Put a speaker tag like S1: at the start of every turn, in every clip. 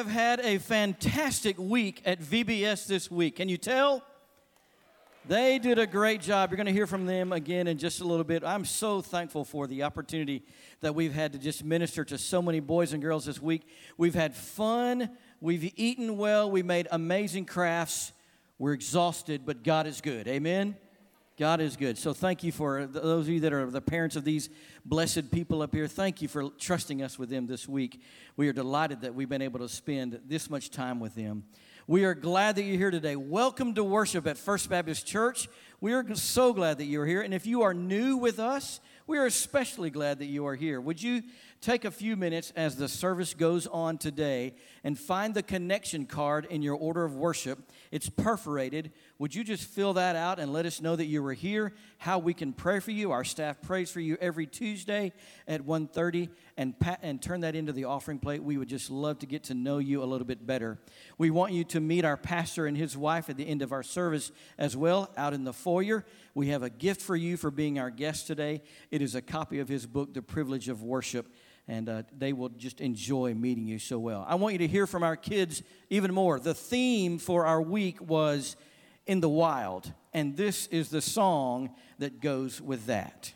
S1: have had a fantastic week at VBS this week. Can you tell? They did a great job. You're going to hear from them again in just a little bit. I'm so thankful for the opportunity that we've had to just minister to so many boys and girls this week. We've had fun, we've eaten well, we made amazing crafts. We're exhausted, but God is good. Amen. God is good. So thank you for those of you that are the parents of these blessed people up here. Thank you for trusting us with them this week. We are delighted that we've been able to spend this much time with them. We are glad that you're here today. Welcome to worship at First Baptist Church. We are so glad that you're here. And if you are new with us, we are especially glad that you are here. Would you take a few minutes as the service goes on today and find the connection card in your order of worship? It's perforated. Would you just fill that out and let us know that you were here, how we can pray for you? Our staff prays for you every Tuesday at 1:30 and and turn that into the offering plate. We would just love to get to know you a little bit better. We want you to meet our pastor and his wife at the end of our service as well out in the foyer. We have a gift for you for being our guest today. It is a copy of his book The Privilege of Worship and uh, they will just enjoy meeting you so well. I want you to hear from our kids even more. The theme for our week was in the wild, and this is the song that goes with that.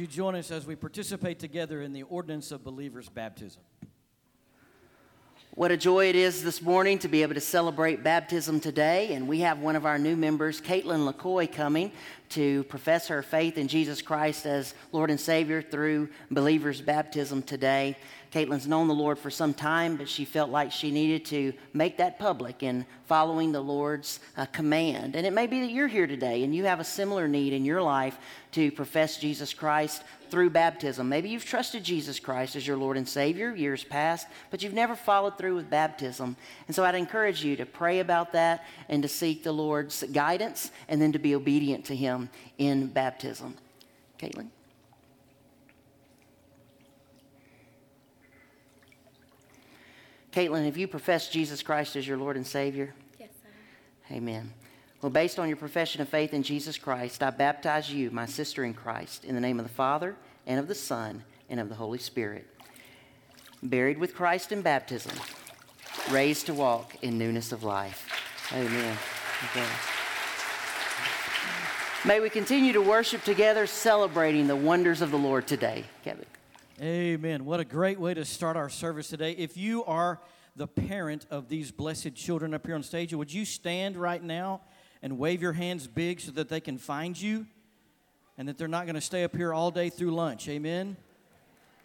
S1: You join us as we participate together in the ordinance of believers' baptism?
S2: What a joy it is this morning to be able to celebrate baptism today. And we have one of our new members, Caitlin LaCoy, coming to profess her faith in Jesus Christ as Lord and Savior through believers' baptism today. Caitlin's known the Lord for some time, but she felt like she needed to make that public in following the Lord's uh, command. And it may be that you're here today and you have a similar need in your life to profess Jesus Christ through baptism. Maybe you've trusted Jesus Christ as your Lord and Savior years past, but you've never followed through with baptism. And so I'd encourage you to pray about that and to seek the Lord's guidance and then to be obedient to Him in baptism. Caitlin? Caitlin, have you professed Jesus Christ as your Lord and Savior?
S3: Yes, sir.
S2: Amen. Well, based on your profession of faith in Jesus Christ, I baptize you, my sister in Christ, in the name of the Father, and of the Son, and of the Holy Spirit. Buried with Christ in baptism, raised to walk in newness of life. Amen. Okay. May we continue to worship together, celebrating the wonders of the Lord today. Kevin.
S1: Amen. What a great way to start our service today. If you are the parent of these blessed children up here on stage, would you stand right now and wave your hands big so that they can find you and that they're not going to stay up here all day through lunch? Amen.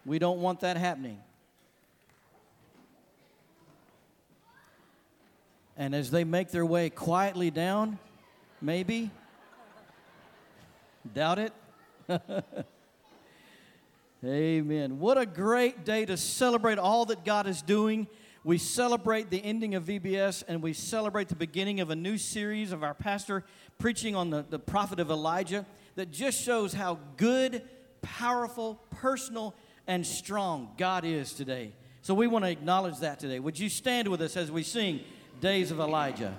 S1: We don't want that happening. And as they make their way quietly down, maybe, doubt it. Amen. What a great day to celebrate all that God is doing. We celebrate the ending of VBS and we celebrate the beginning of a new series of our pastor preaching on the, the prophet of Elijah that just shows how good, powerful, personal, and strong God is today. So we want to acknowledge that today. Would you stand with us as we sing Days of Elijah?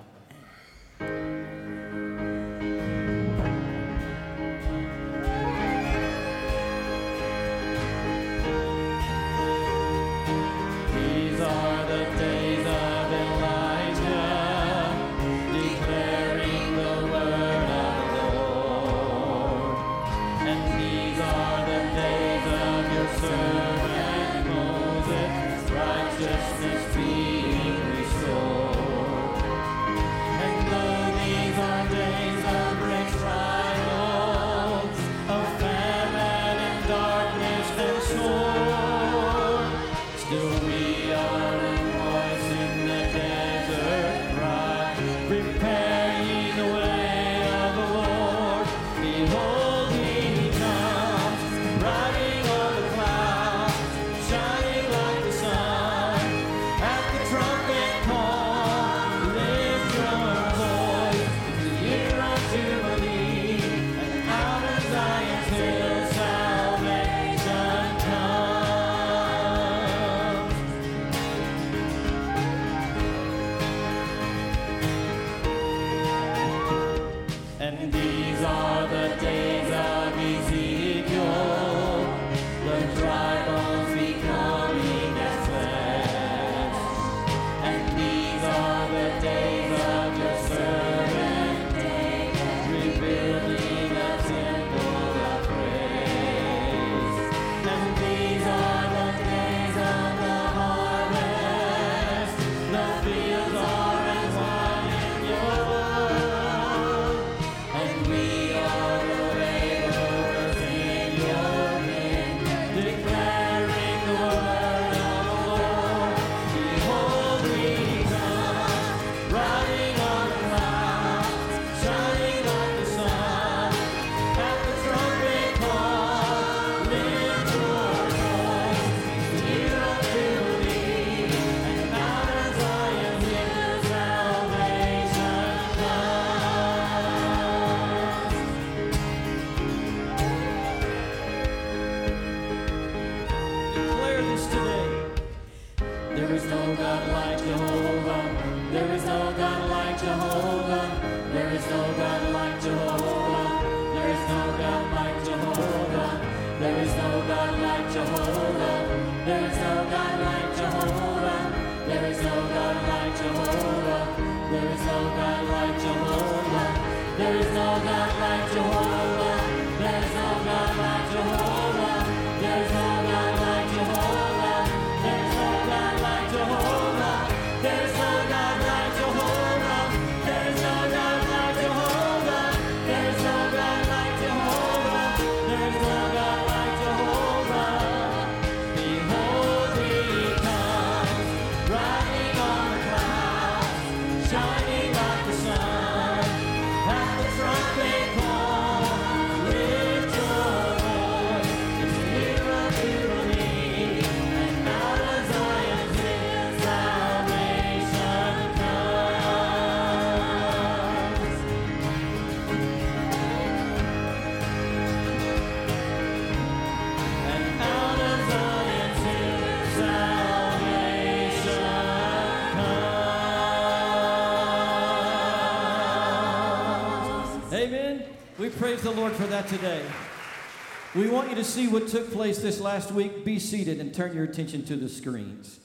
S1: Praise the Lord for that today.
S4: We want you to see what took place this last week. Be seated and turn your attention to the screens.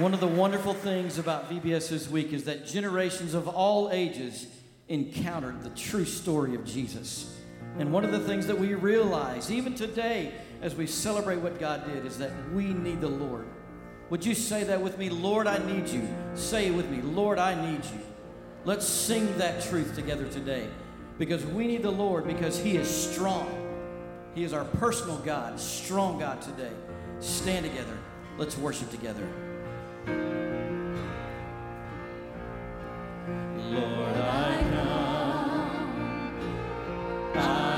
S4: One of the wonderful things about VBS this week is that generations of all ages encountered the true story of Jesus. And one of the things that we realize, even today, as we celebrate what God did, is that we need the Lord. Would you say that with me? Lord, I need you. Say it with me. Lord, I need you. Let's sing that truth together today because we need the Lord because He is strong. He is our personal God, strong God today. Stand together. Let's worship together. Lord, I come. I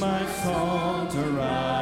S1: my song to rise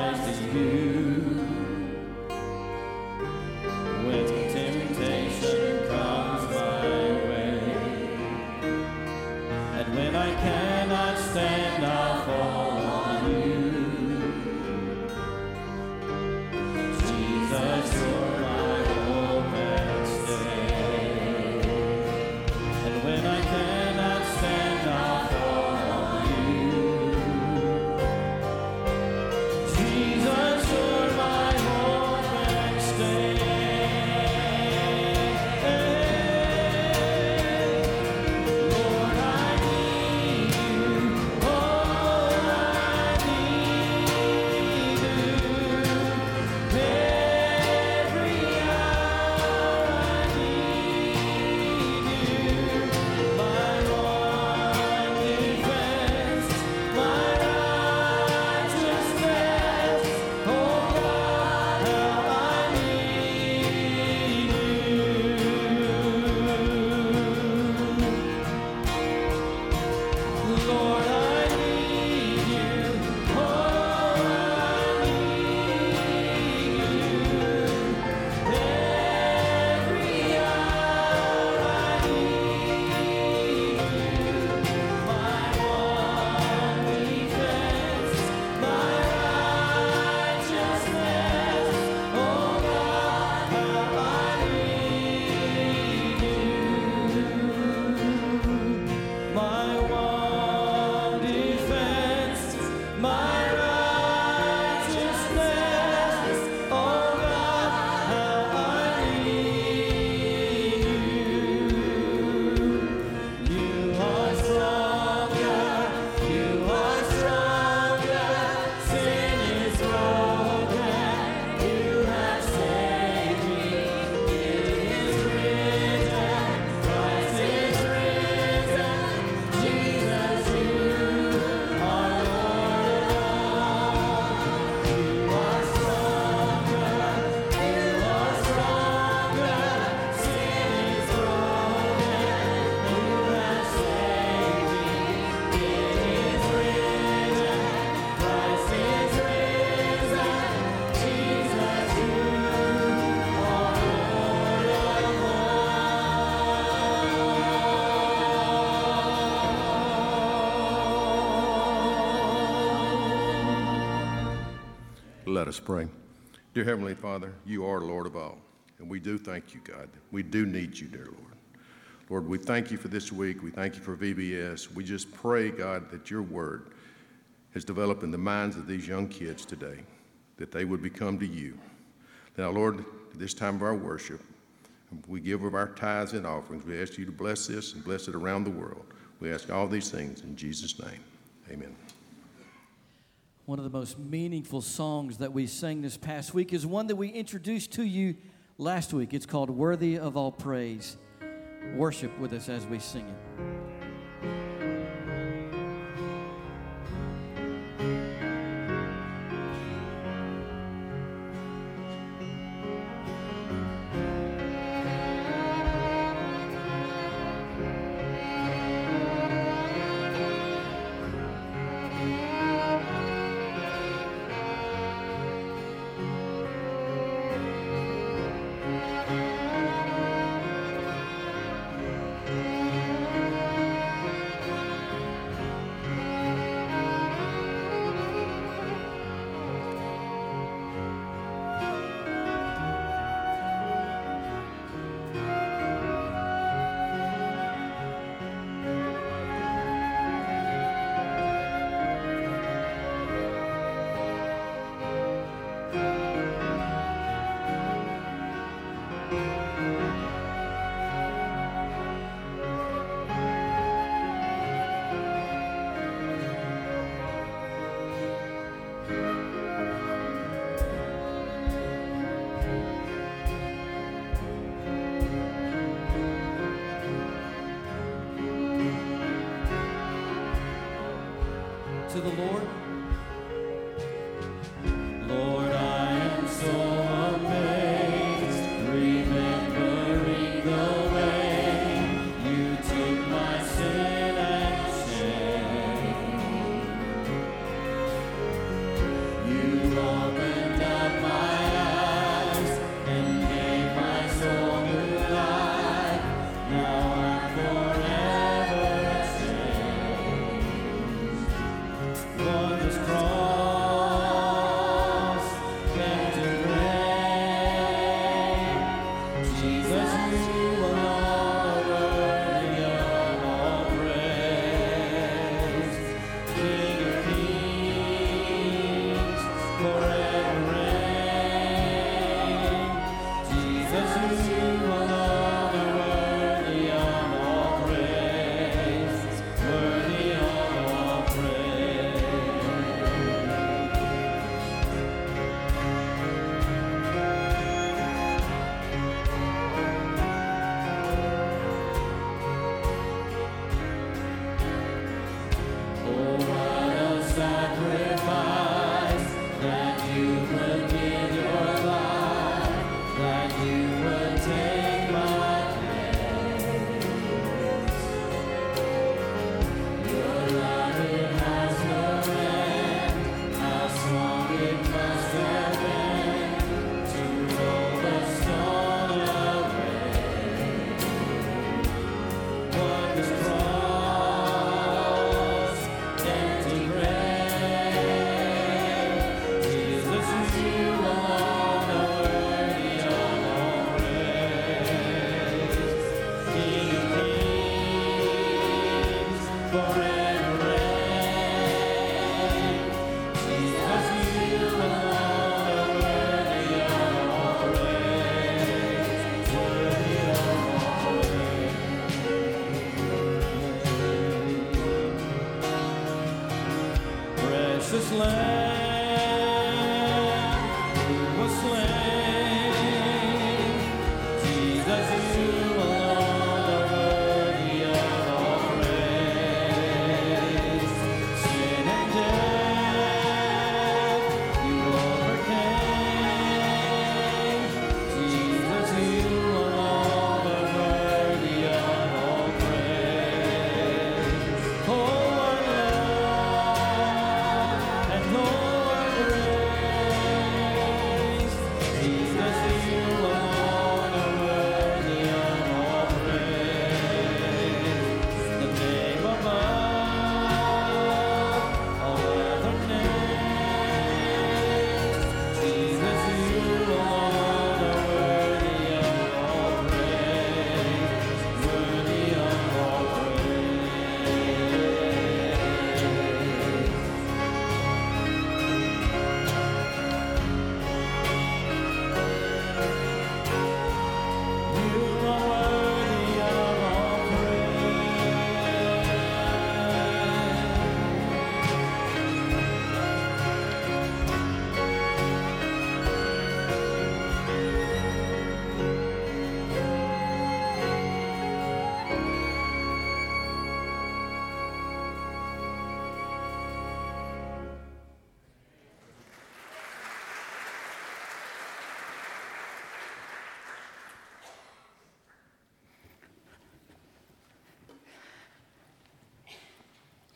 S3: us pray. Dear Heavenly Father, you are Lord of all, and we do thank you, God. We do need you, dear Lord. Lord, we thank you for this week. We thank you for VBS. We just pray, God, that your word has developed in the minds of these young kids today, that they would become to you. Now, Lord, this time of our worship, we give of our tithes and offerings. We ask you to bless this and bless it around the world. We ask all these things in Jesus' name. Amen.
S1: One of the most meaningful songs that we sang this past week is one that we introduced to you last week. It's called Worthy of All Praise. Worship with us as we sing it.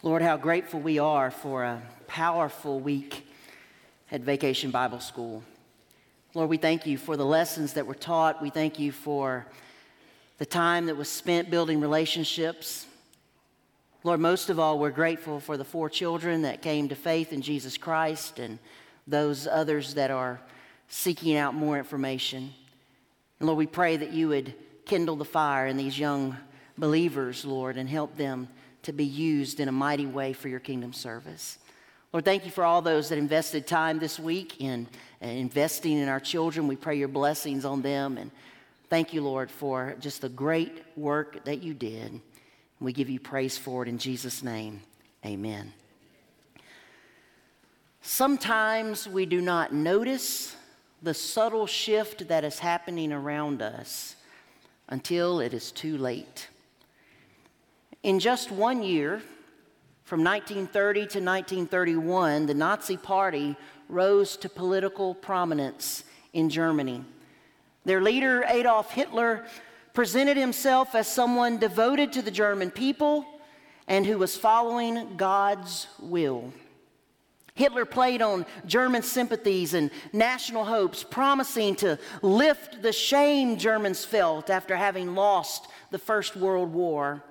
S2: Lord, how grateful we are for a powerful week at Vacation Bible School. Lord, we thank you for the lessons that were taught. We thank you for the time that was spent building relationships. Lord, most of all, we're grateful for the four children that came to faith in Jesus Christ and those others that are seeking out more information. And Lord, we pray that you would kindle the fire in these young believers, Lord, and help them to be used in a mighty way for your kingdom service. Lord, thank you for all those that invested time this week in uh, investing in our children. We pray your blessings on them. And thank you, Lord, for just the great work that you did. We give you praise for it in Jesus' name. Amen. Sometimes we do not notice the subtle shift that is happening around us until it is too late. In just one year, from 1930 to 1931, the Nazi Party rose to political prominence in Germany. Their leader, Adolf Hitler, presented himself as someone devoted to the German people and who was following God's will. Hitler played on German sympathies and national hopes, promising to lift the shame Germans felt after having lost the First World War.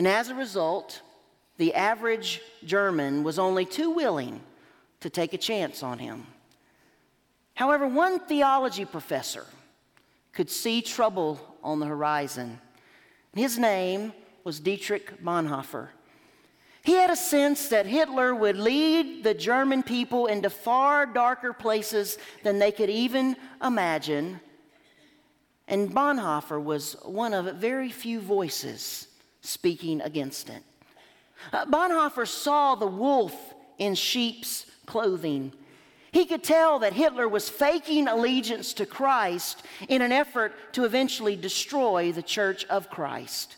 S2: And as a result, the average German was only too willing to take a chance on him. However, one theology professor could see trouble on the horizon. His name was Dietrich Bonhoeffer. He had a sense that Hitler would lead the German people into far darker places than they could even imagine. And Bonhoeffer was one of very few voices speaking against it. Uh, Bonhoeffer saw the wolf in sheep's clothing. He could tell that Hitler was faking allegiance to Christ in an effort to eventually destroy the Church of Christ.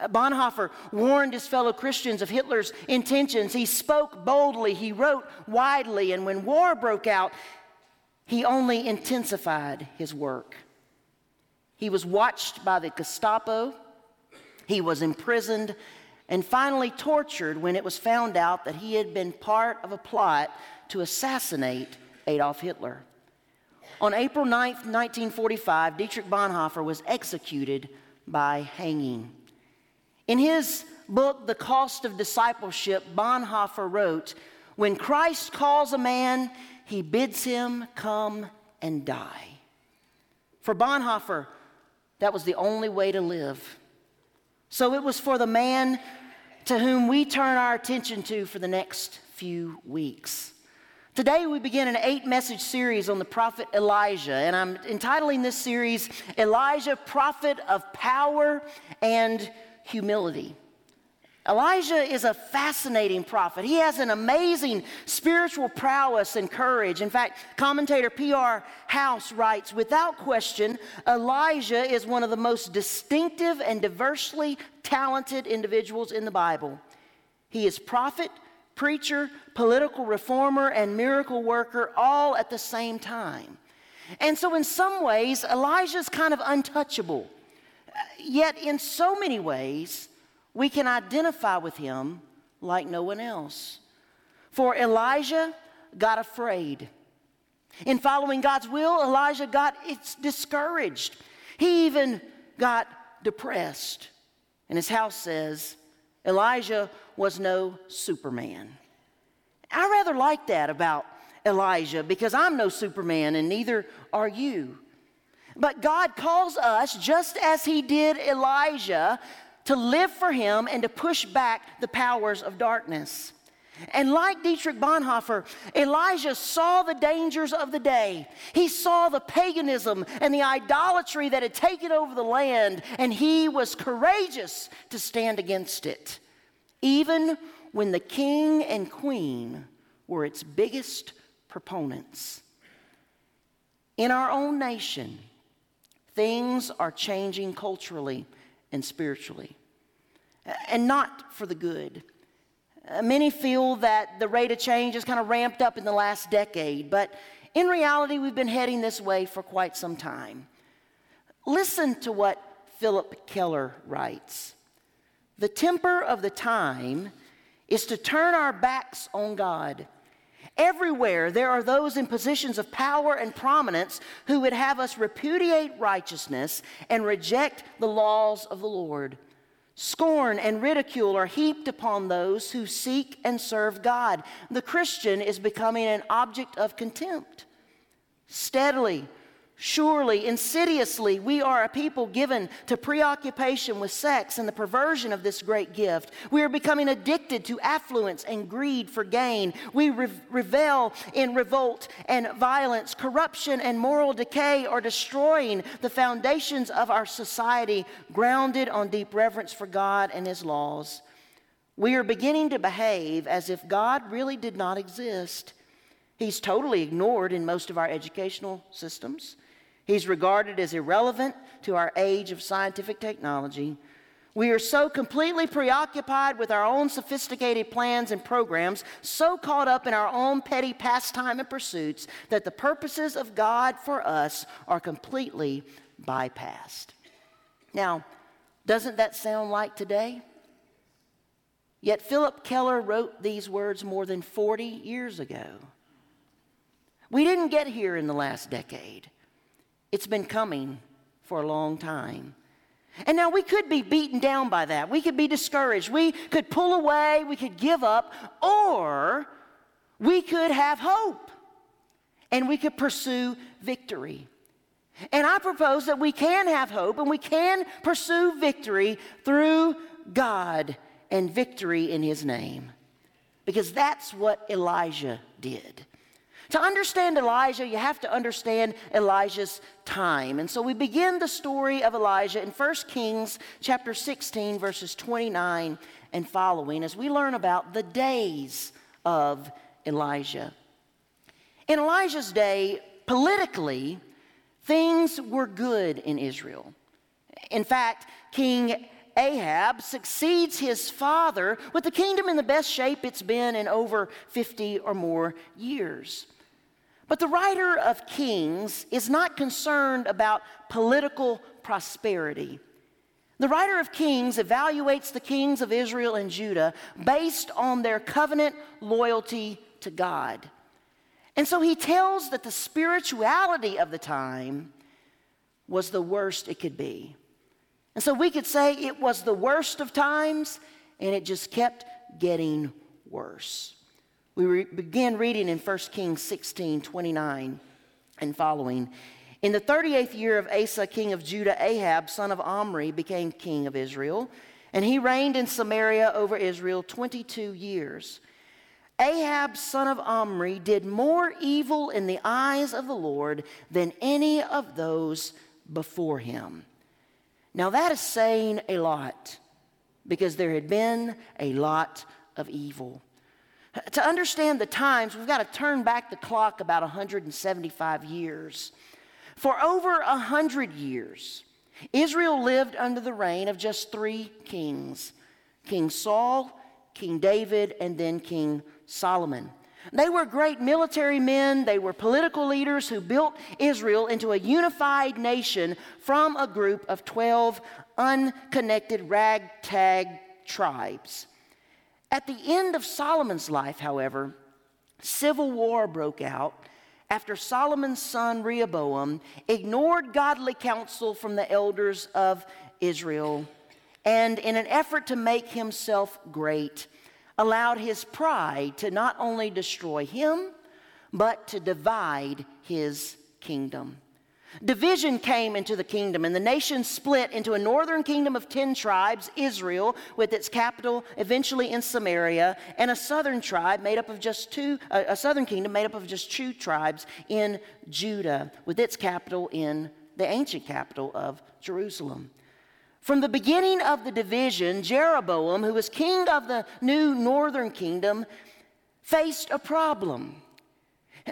S2: Bonhoeffer warned his fellow Christians of Hitler's intentions. He spoke boldly, he wrote widely, and when war broke out, he only intensified his work. He was watched by the Gestapo, he was imprisoned, and finally tortured when it was found out that he had been part of a plot to assassinate Adolf Hitler. On April 9, 1945, Dietrich Bonhoeffer was executed by hanging. In his book, The Cost of Discipleship, Bonhoeffer wrote, When Christ calls a man, he bids him come and die. For Bonhoeffer, that was the only way to live. So it was for the man to whom we turn our attention to for the next few weeks. Today, we begin an eight message series on the prophet Elijah, and I'm entitling this series Elijah, Prophet of Power and humility. Elijah is a fascinating prophet. He has an amazing spiritual prowess and courage. In fact, commentator P.R. House writes without question, Elijah is one of the most distinctive and diversely talented individuals in the Bible. He is prophet, preacher, political reformer, and miracle worker all at the same time. And so, in some ways, Elijah is kind of untouchable. Yet, in so many ways, we can identify with him like no one else. For Elijah got afraid. In following God's will, Elijah got it's discouraged. He even got depressed. And his house says, Elijah was no Superman. I rather like that about Elijah because I'm no Superman and neither are you. But God calls us, just as He did Elijah, to live for Him and to push back the powers of darkness. And like Dietrich Bonhoeffer, Elijah saw the dangers of the day. He saw the paganism and the idolatry that had taken over the land, and he was courageous to stand against it, even when the king and queen were its biggest proponents. In our own nation, Things are changing culturally and spiritually, and not for the good. Uh, many feel that the rate of change has kind of ramped up in the last decade, but in reality, we've been heading this way for quite some time. Listen to what Phillip Keller writes The temper of the time is to turn our backs on God Everywhere there are those in positions of power and prominence who would have us repudiate righteousness and reject the laws of the Lord. Scorn and ridicule are heaped upon those who seek and serve God. The Christian is becoming an object of contempt. Steadily, Surely, insidiously, we are a people given to preoccupation with sex and the perversion of this great gift. We are becoming addicted to affluence and greed for gain. We re- revel in revolt and violence. Corruption and moral decay are destroying the foundations of our society, grounded on deep reverence for God and His laws. We are beginning to behave as if God really did not exist. He's totally ignored in most of our educational systems. He's regarded as irrelevant to our age of scientific technology. We are so completely preoccupied with our own sophisticated plans and programs, so caught up in our own petty pastime and pursuits, that the purposes of God for us are completely bypassed. Now, doesn't that sound like today? Yet Phillip Keller wrote these words more than 40 years ago. We didn't get here in the last decade, it's been coming for a long time. And now we could be beaten down by that. We could be discouraged. We could pull away. We could give up. Or we could have hope and we could pursue victory. And I propose that we can have hope and we can pursue victory through God and victory in His name. Because that's what Elijah did. To understand Elijah, you have to understand Elijah's time. And so we begin the story of Elijah in 1 Kings chapter 16 verses 29 and following as we learn about the days of Elijah. In Elijah's day, politically, things were good in Israel. In fact, King Ahab succeeds his father with the kingdom in the best shape it's been in over 50 or more years. But the writer of Kings is not concerned about political prosperity. The writer of Kings evaluates the kings of Israel and Judah based on their covenant loyalty to God. And so he tells that the spirituality of the time was the worst it could be. And so we could say it was the worst of times, and it just kept getting worse. We re- begin reading in 1 Kings 16 29 and following. In the 38th year of Asa, king of Judah, Ahab, son of Omri, became king of Israel, and he reigned in Samaria over Israel 22 years. Ahab, son of Omri, did more evil in the eyes of the Lord than any of those before him. Now, that is saying a lot because there had been a lot of evil. To understand the times, we've got to turn back the clock about 175 years. For over 100 years, Israel lived under the reign of just three kings King Saul, King David, and then King Solomon. They were great military men, they were political leaders who built Israel into a unified nation from a group of 12 unconnected ragtag tribes. At the end of Solomon's life, however, civil war broke out after Solomon's son Rehoboam ignored godly counsel from the elders of Israel and, in an effort to make himself great, allowed his pride to not only destroy him, but to divide his kingdom. Division came into the kingdom, and the nation split into a northern kingdom of 10 tribes, Israel, with its capital eventually in Samaria, and a southern tribe made up of just two, a southern kingdom made up of just two tribes in Judah, with its capital in the ancient capital of Jerusalem. From the beginning of the division, Jeroboam, who was king of the new northern kingdom, faced a problem.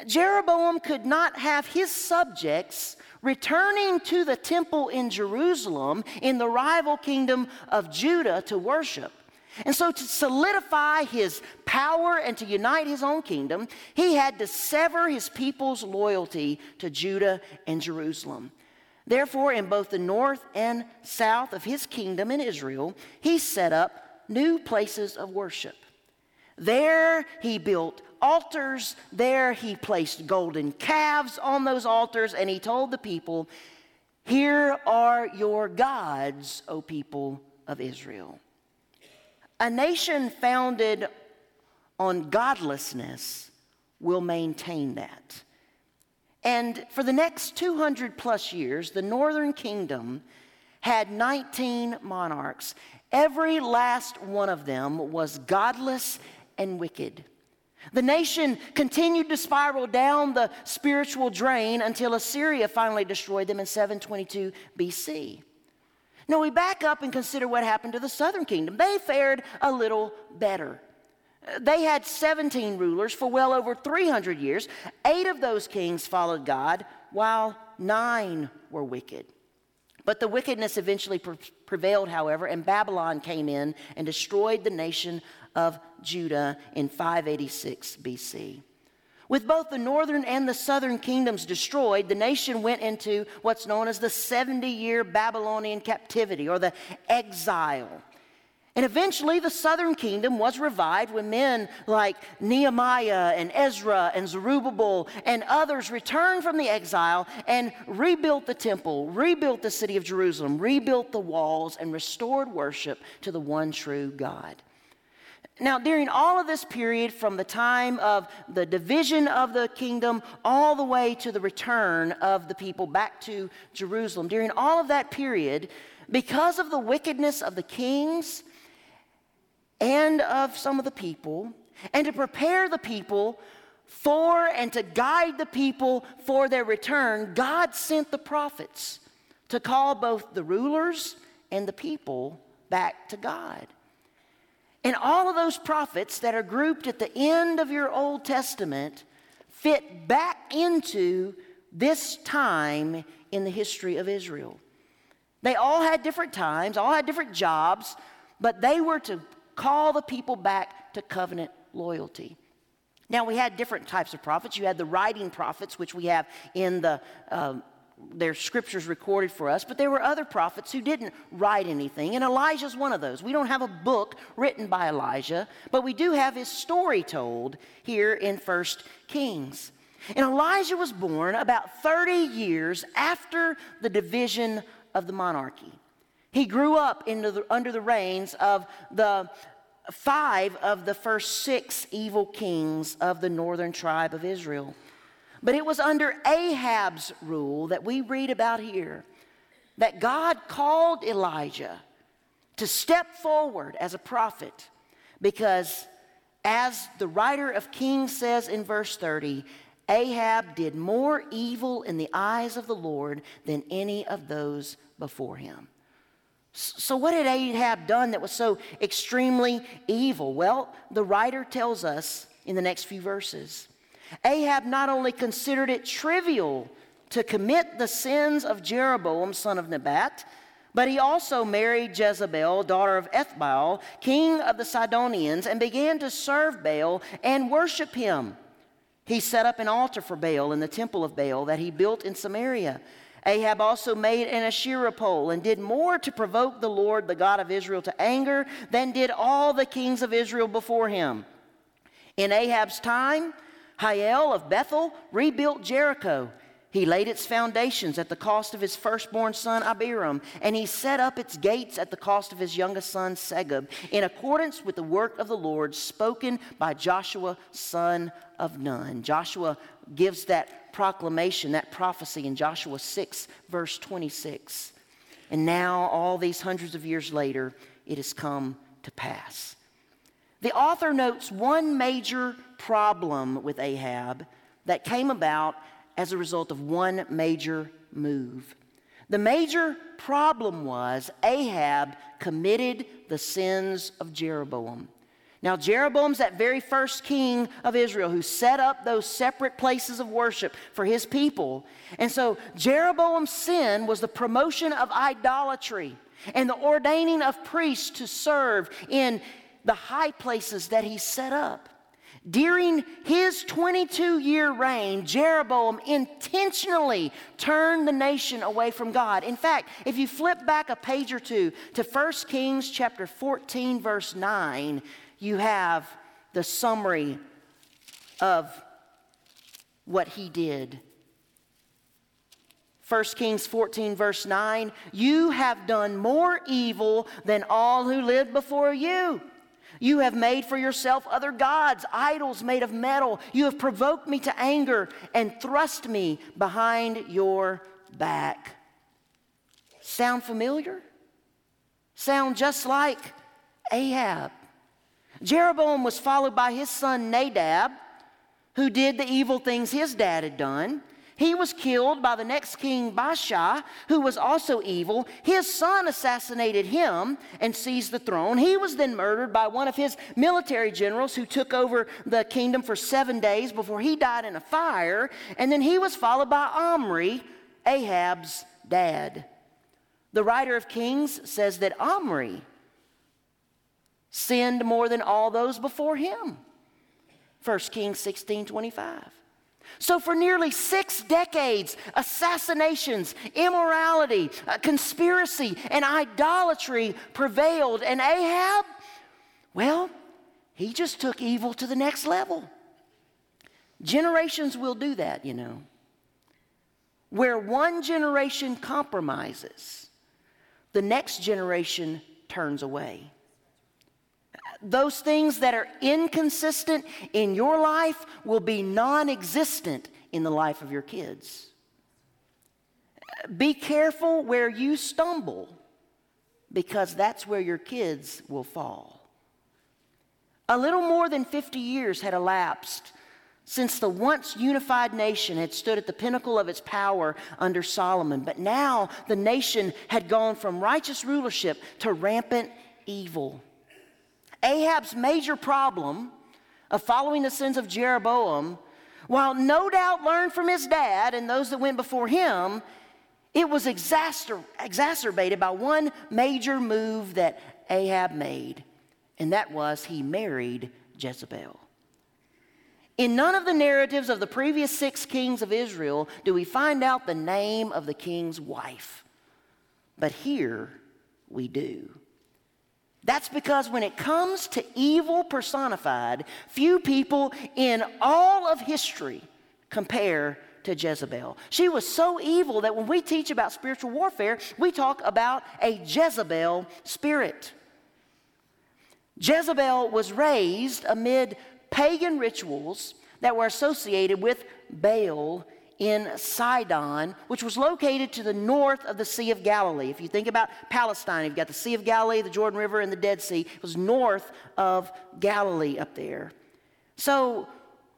S2: Jeroboam could not have his subjects returning to the temple in Jerusalem in the rival kingdom of Judah to worship. And so, to solidify his power and to unite his own kingdom, he had to sever his people's loyalty to Judah and Jerusalem. Therefore, in both the north and south of his kingdom in Israel, he set up new places of worship. There he built altars. There he placed golden calves on those altars, and he told the people, Here are your gods, O people of Israel. A nation founded on godlessness will maintain that. And for the next 200 plus years, the northern kingdom had 19 monarchs. Every last one of them was godless and wicked. The nation continued to spiral down the spiritual drain until Assyria finally destroyed them in 722 BC. Now we back up and consider what happened to the southern kingdom. They fared a little better. They had 17 rulers for well over 300 years. Eight of those kings followed God, while nine were wicked. But the wickedness eventually prevailed, however, and Babylon came in and destroyed the nation of Judah in 586 BC. With both the northern and the southern kingdoms destroyed, the nation went into what's known as the 70 year Babylonian captivity or the exile. And eventually, the southern kingdom was revived when men like Nehemiah and Ezra and Zerubbabel and others returned from the exile and rebuilt the temple, rebuilt the city of Jerusalem, rebuilt the walls, and restored worship to the one true God. Now, during all of this period, from the time of the division of the kingdom all the way to the return of the people back to Jerusalem, during all of that period, because of the wickedness of the kings, and of some of the people, and to prepare the people for and to guide the people for their return, God sent the prophets to call both the rulers and the people back to God. And all of those prophets that are grouped at the end of your Old Testament fit back into this time in the history of Israel. They all had different times, all had different jobs, but they were to call the people back to covenant loyalty. Now, we had different types of prophets. You had the writing prophets, which we have in the um, their scriptures recorded for us, but there were other prophets who didn't write anything, and Elijah's one of those. We don't have a book written by Elijah, but we do have his story told here in First Kings. And Elijah was born about 30 years after the division of the monarchy. He grew up the, under the reigns of the five of the first six evil kings of the northern tribe of Israel. But it was under Ahab's rule that we read about here that God called Elijah to step forward as a prophet because, as the writer of Kings says in verse 30, Ahab did more evil in the eyes of the Lord than any of those before him. So, what had Ahab done that was so extremely evil? Well, the writer tells us in the next few verses Ahab not only considered it trivial to commit the sins of Jeroboam, son of Nebat, but he also married Jezebel, daughter of Ethbaal, king of the Sidonians, and began to serve Baal and worship him. He set up an altar for Baal in the temple of Baal that he built in Samaria. Ahab also made an Asherah pole and did more to provoke the Lord, the God of Israel, to anger than did all the kings of Israel before him. In Ahab's time, Hiel of Bethel rebuilt Jericho. He laid its foundations at the cost of his firstborn son Abiram, and he set up its gates at the cost of his youngest son Segub, in accordance with the work of the Lord spoken by Joshua, son of Nun. Joshua gives that proclamation, that prophecy in Joshua 6, verse 26. And now, all these hundreds of years later, it has come to pass. The author notes one major problem with Ahab that came about as a result of one major move. The major problem was Ahab committed the sins of Jeroboam. Now, Jeroboam's that very first king of Israel who set up those separate places of worship for his people. And so, Jeroboam's sin was the promotion of idolatry and the ordaining of priests to serve in the high places that he set up. During his 22 year reign, Jeroboam intentionally turned the nation away from God. In fact, if you flip back a page or two to 1 Kings chapter 14, verse 9, you have the summary of what he did. 1 Kings 14, verse 9, you have done more evil than all who lived before you. You have made for yourself other gods, idols made of metal. You have provoked me to anger and thrust me behind your back. Sound familiar? Sound just like Ahab. Jeroboam was followed by his son Nadab, who did the evil things his dad had done. He was killed by the next king, Baasha, who was also evil. His son assassinated him and seized the throne. He was then murdered by one of his military generals who took over the kingdom for seven days before he died in a fire. And then he was followed by Omri, Ahab's dad. The writer of Kings says that Omri sinned more than all those before him. 1 Kings 16 25. So, for nearly six decades, assassinations, immorality, uh, conspiracy, and idolatry prevailed. And Ahab, well, he just took evil to the next level. Generations will do that, you know. Where one generation compromises, the next generation turns away. Those things that are inconsistent in your life will be non existent in the life of your kids. Be careful where you stumble because that's where your kids will fall. A little more than 50 years had elapsed since the once unified nation had stood at the pinnacle of its power under Solomon. But now the nation had gone from righteous rulership to rampant evil. Ahab's major problem of following the sins of Jeroboam, while no doubt learned from his dad and those that went before him, it was exacer- exacerbated by one major move that Ahab made, and that was he married Jezebel. In none of the narratives of the previous six kings of Israel do we find out the name of the king's wife. But here we do. That's because when it comes to evil personified, few people in all of history compare to Jezebel. She was so evil that when we teach about spiritual warfare, we talk about a Jezebel spirit. Jezebel was raised amid pagan rituals that were associated with Baal in Sidon, which was located to the north of the Sea of Galilee. If you think about Palestine, you've got the Sea of Galilee, the Jordan River, and the Dead Sea. It was north of Galilee up there. So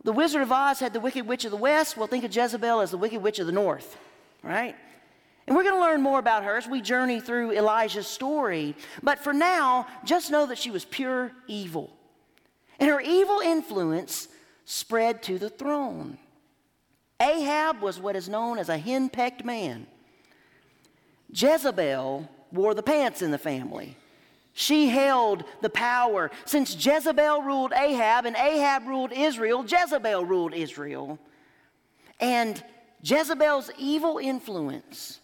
S2: the Wizard of Oz had the Wicked Witch of the West. We'll think of Jezebel as the Wicked Witch of the North, right? And we're going to learn more about her as we journey through Elijah's story. But for now, just know that she was pure evil. And her evil influence spread to the throne. Ahab was what is known as a henpecked man. Jezebel wore the pants in the family. She held the power. Since Jezebel ruled Ahab and Ahab ruled Israel, Jezebel ruled Israel. And Jezebel's evil influence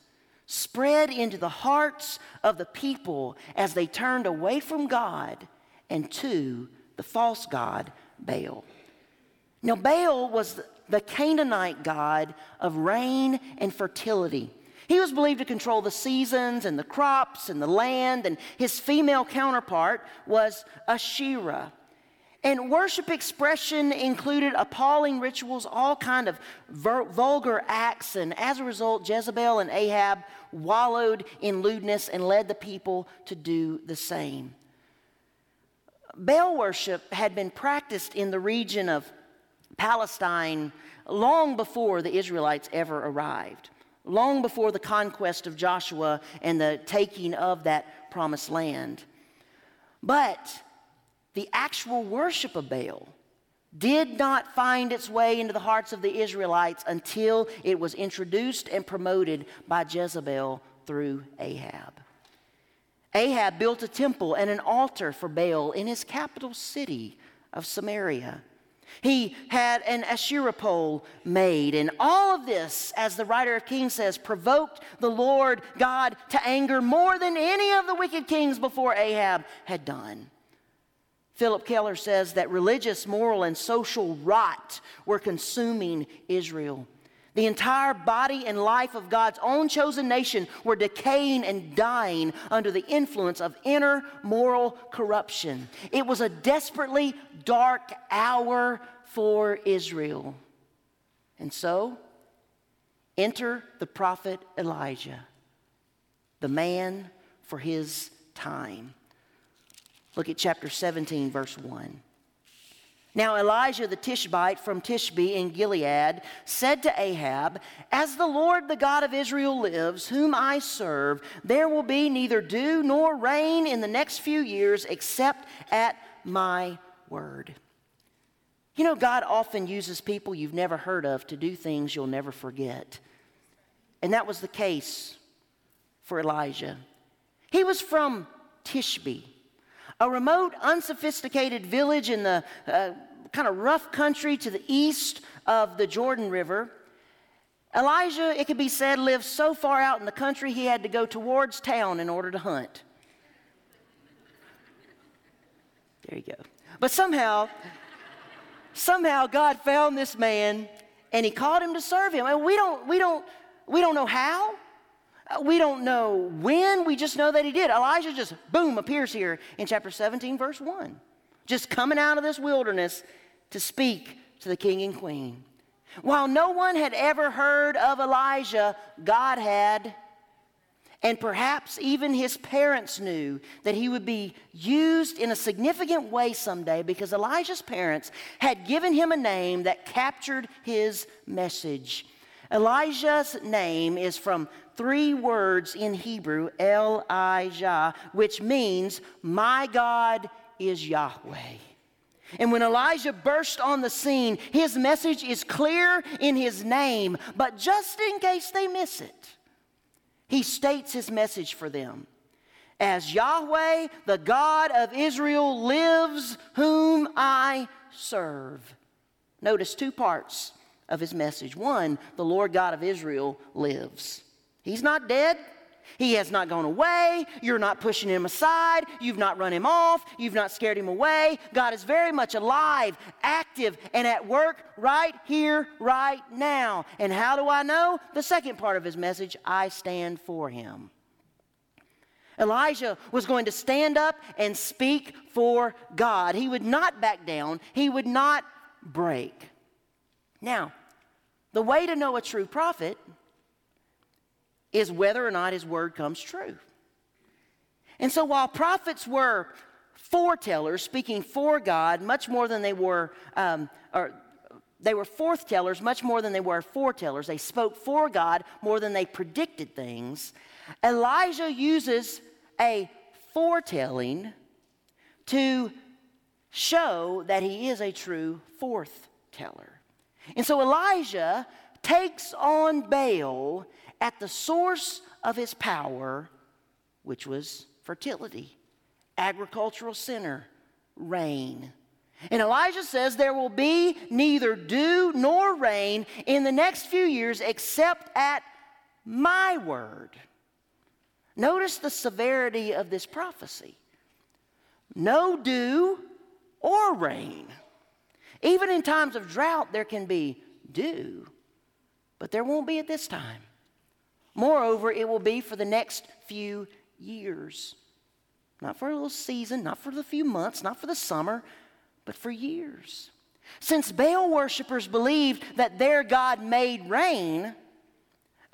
S2: spread into the hearts of the people as they turned away from God and to the false god Baal. Now, Baal was the Canaanite god of rain and fertility. He was believed to control the seasons and the crops and the land, and his female counterpart was Asherah. And worship expression included appalling rituals, all kind of vulgar acts, and as a result, Jezebel and Ahab wallowed in lewdness and led the people to do the same. Baal worship had been practiced in the region of Palestine long before the Israelites ever arrived, long before the conquest of Joshua and the taking of that promised land. But the actual worship of Baal did not find its way into the hearts of the Israelites until it was introduced and promoted by Jezebel through Ahab. Ahab built a temple and an altar for Baal in his capital city of Samaria. He had an Asherah pole made, and all of this, as the writer of Kings says, provoked the Lord God to anger more than any of the wicked kings before Ahab had done. Phillip Keller says that religious, moral, and social rot were consuming Israel. The entire body and life of God's own chosen nation were decaying and dying under the influence of inner moral corruption. It was a desperately dark hour for Israel. And so, enter the prophet Elijah, the man for his time. Look at chapter 17, verse 1. Now Elijah the Tishbite from Tishbe in Gilead said to Ahab, As the Lord the God of Israel lives, whom I serve, there will be neither dew nor rain in the next few years except at my word. You know, God often uses people you've never heard of to do things you'll never forget. And that was the case for Elijah. He was from Tishbe, a remote, unsophisticated village in the uh, kind of rough country to the east of the Jordan River. Elijah, it could be said, lived so far out in the country he had to go towards town in order to hunt. There you go. But somehow, somehow God found this man and he called him to serve him. And we don't, we don't, we don't know how. Uh, we don't know when. We just know that he did. Elijah just boom appears here in chapter 17, verse 1. Just coming out of this wilderness to speak to the king and queen. While no one had ever heard of Elijah, God had. And perhaps even his parents knew that he would be used in a significant way someday because Elijah's parents had given him a name that captured his message. Elijah's name is from three words in Hebrew, Elijah, which means, My God is Yahweh. And when Elijah burst on the scene, his message is clear in his name, but just in case they miss it, he states his message for them. As Yahweh, the God of Israel, lives, whom I serve. Notice two parts of his message. One, the Lord God of Israel lives. He's not dead. He has not gone away. You're not pushing him aside. You've not run him off. You've not scared him away. God is very much alive, active, and at work right here, right now. And how do I know? The second part of his message I stand for him. Elijah was going to stand up and speak for God. He would not back down, he would not break. Now, the way to know a true prophet is whether or not his word comes true. And so while prophets were foretellers, speaking for God, much more than they were, um, or they were forthtellers much more than they were foretellers. They spoke for God more than they predicted things. Elijah uses a foretelling to show that he is a true forthteller. And so Elijah takes on Baal at the source of his power, which was fertility, agricultural center, rain. And Elijah says there will be neither dew nor rain in the next few years except at my word. Notice the severity of this prophecy no dew or rain. Even in times of drought, there can be dew, but there won't be at this time. Moreover, it will be for the next few years. Not for a little season, not for the few months, not for the summer, but for years. Since Baal worshippers believed that their God made rain,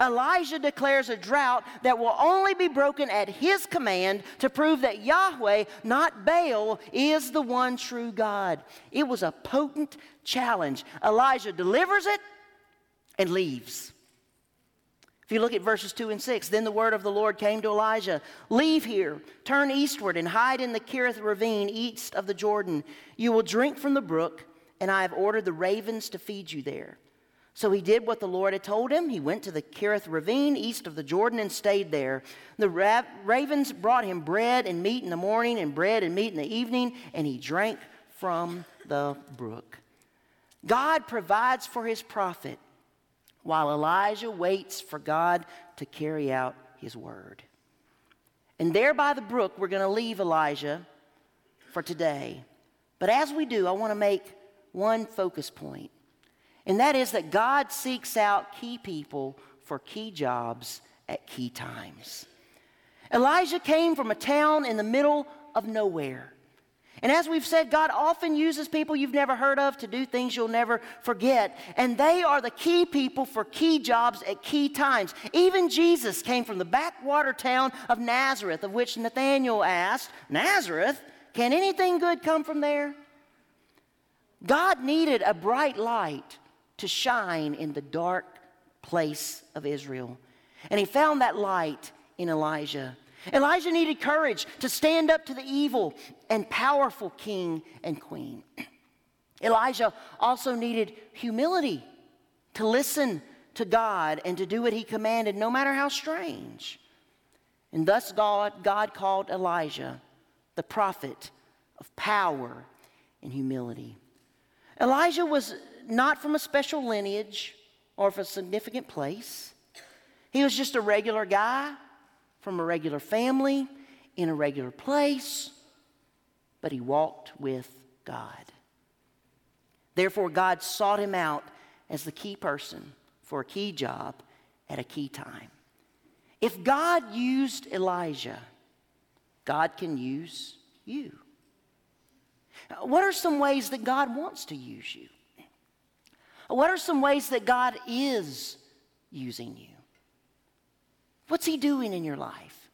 S2: Elijah declares a drought that will only be broken at his command to prove that Yahweh, not Baal, is the one true God. It was a potent challenge. Elijah delivers it and leaves. You look at verses 2 and 6, then the word of the Lord came to Elijah Leave here, turn eastward, and hide in the Kerith ravine east of the Jordan. You will drink from the brook, and I have ordered the ravens to feed you there. So he did what the Lord had told him. He went to the Kerith ravine east of the Jordan and stayed there. The ra- ravens brought him bread and meat in the morning, and bread and meat in the evening, and he drank from the brook. God provides for his prophet while Elijah waits for God to carry out his word. And there by the brook, we're going to leave Elijah for today. But as we do, I want to make one focus point, and that is that God seeks out key people for key jobs at key times. Elijah came from a town in the middle of nowhere. And as we've said, God often uses people you've never heard of to do things you'll never forget. And they are the key people for key jobs at key times. Even Jesus came from the backwater town of Nazareth, of which Nathanael asked, Nazareth? Can anything good come from there? God needed a bright light to shine in the dark place of Israel. And he found that light in Elijah. Elijah needed courage to stand up to the evil and powerful king and queen. Elijah also needed humility to listen to God and to do what he commanded, no matter how strange. And thus, God, God called Elijah the prophet of power and humility. Elijah was not from a special lineage or from a significant place. He was just a regular guy from a regular family in a regular place, but he walked with God. Therefore, God sought him out as the key person for a key job at a key time. If God used Elijah, God can use you. What are some ways that God wants to use you? What are some ways that God is using you? What's he doing in your life?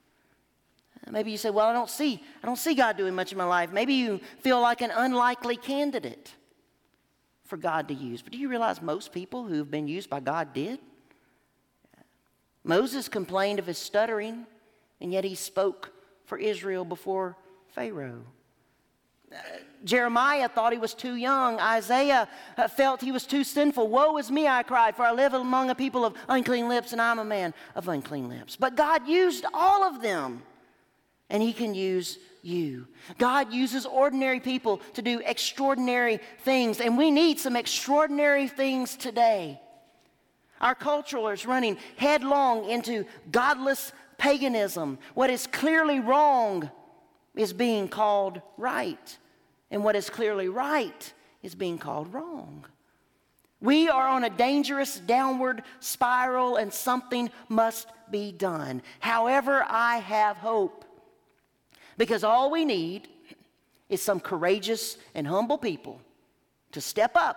S2: Uh, maybe you say, "Well, I don't see I don't see God doing much in my life." Maybe you feel like an unlikely candidate for God to use. But do you realize most people who've been used by God did? Moses complained of his stuttering, and yet he spoke for Israel before Pharaoh. Jeremiah thought he was too young. Isaiah uh, felt he was too sinful. Woe is me, I cried, for I live among a people of unclean lips, and I'm a man of unclean lips. But God used all of them, and He can use you. God uses ordinary people to do extraordinary things, and we need some extraordinary things today. Our culture is running headlong into godless paganism. What is clearly wrong is being called right, and what is clearly right is being called wrong. We are on a dangerous downward spiral, and something must be done. However, I have hope because all we need is some courageous and humble people to step up,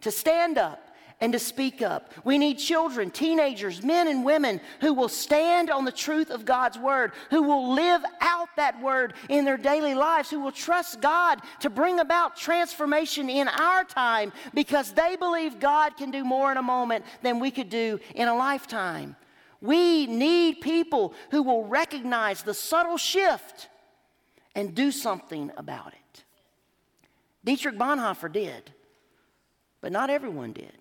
S2: to stand up, and to speak up. We need children, teenagers, men and women who will stand on the truth of God's word, who will live out that word in their daily lives, who will trust God to bring about transformation in our time because they believe God can do more in a moment than we could do in a lifetime. We need people who will recognize the subtle shift and do something about it. Dietrich Bonhoeffer did, but not everyone did.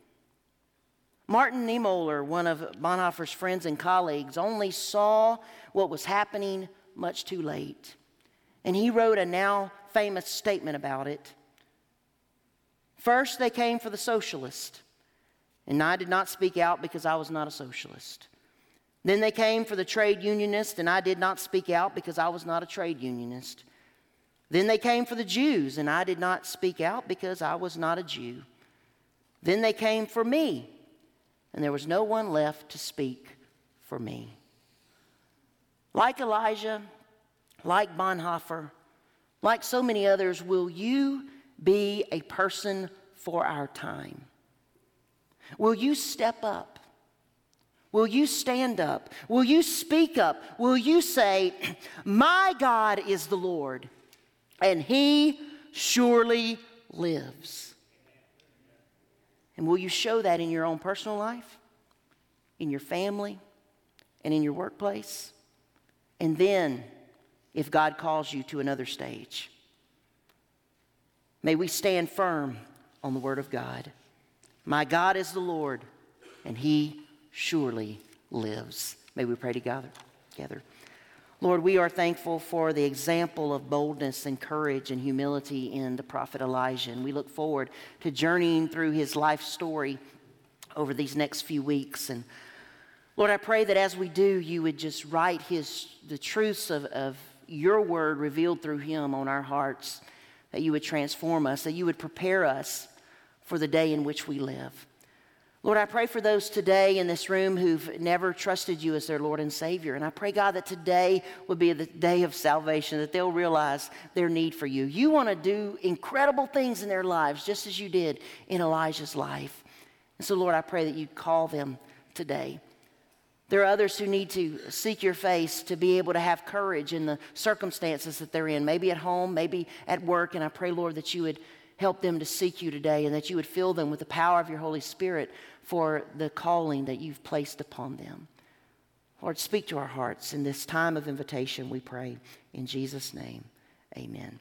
S2: Martin Niemöller, one of Bonhoeffer's friends and colleagues, only saw what was happening much too late. And he wrote a now famous statement about it. First, they came for the socialist, and I did not speak out because I was not a socialist. Then they came for the trade unionist, and I did not speak out because I was not a trade unionist. Then they came for the Jews, and I did not speak out because I was not a Jew. Then they came for me, and there was no one left to speak for me. Like Elijah, like Bonhoeffer, like so many others, will you be a person for our time? Will you step up? Will you stand up? Will you speak up? Will you say, My God is the Lord, and He surely lives? And will you show that in your own personal life, in your family, and in your workplace? And then, if God calls you to another stage, may we stand firm on the Word of God. My God is the Lord, and He surely lives. May we pray together. together. Lord, we are thankful for the example of boldness and courage and humility in the prophet Elijah. And we look forward to journeying through his life story over these next few weeks. And Lord, I pray that as we do, you would just write his, the truths of, of your word revealed through him on our hearts, that you would transform us, that you would prepare us for the day in which we live. Lord, I pray for those today in this room who've never trusted you as their Lord and Savior. And I pray, God, that today would be the day of salvation, that they'll realize their need for you. You want to do incredible things in their lives, just as you did in Elijah's life. And so, Lord, I pray that you'd call them today. There are others who need to seek your face to be able to have courage in the circumstances that they're in, maybe at home, maybe at work. And I pray, Lord, that you would help them to seek you today and that you would fill them with the power of your Holy Spirit for the calling that you've placed upon them. Lord, speak to our hearts in this time of invitation, we pray. In Jesus' name, amen.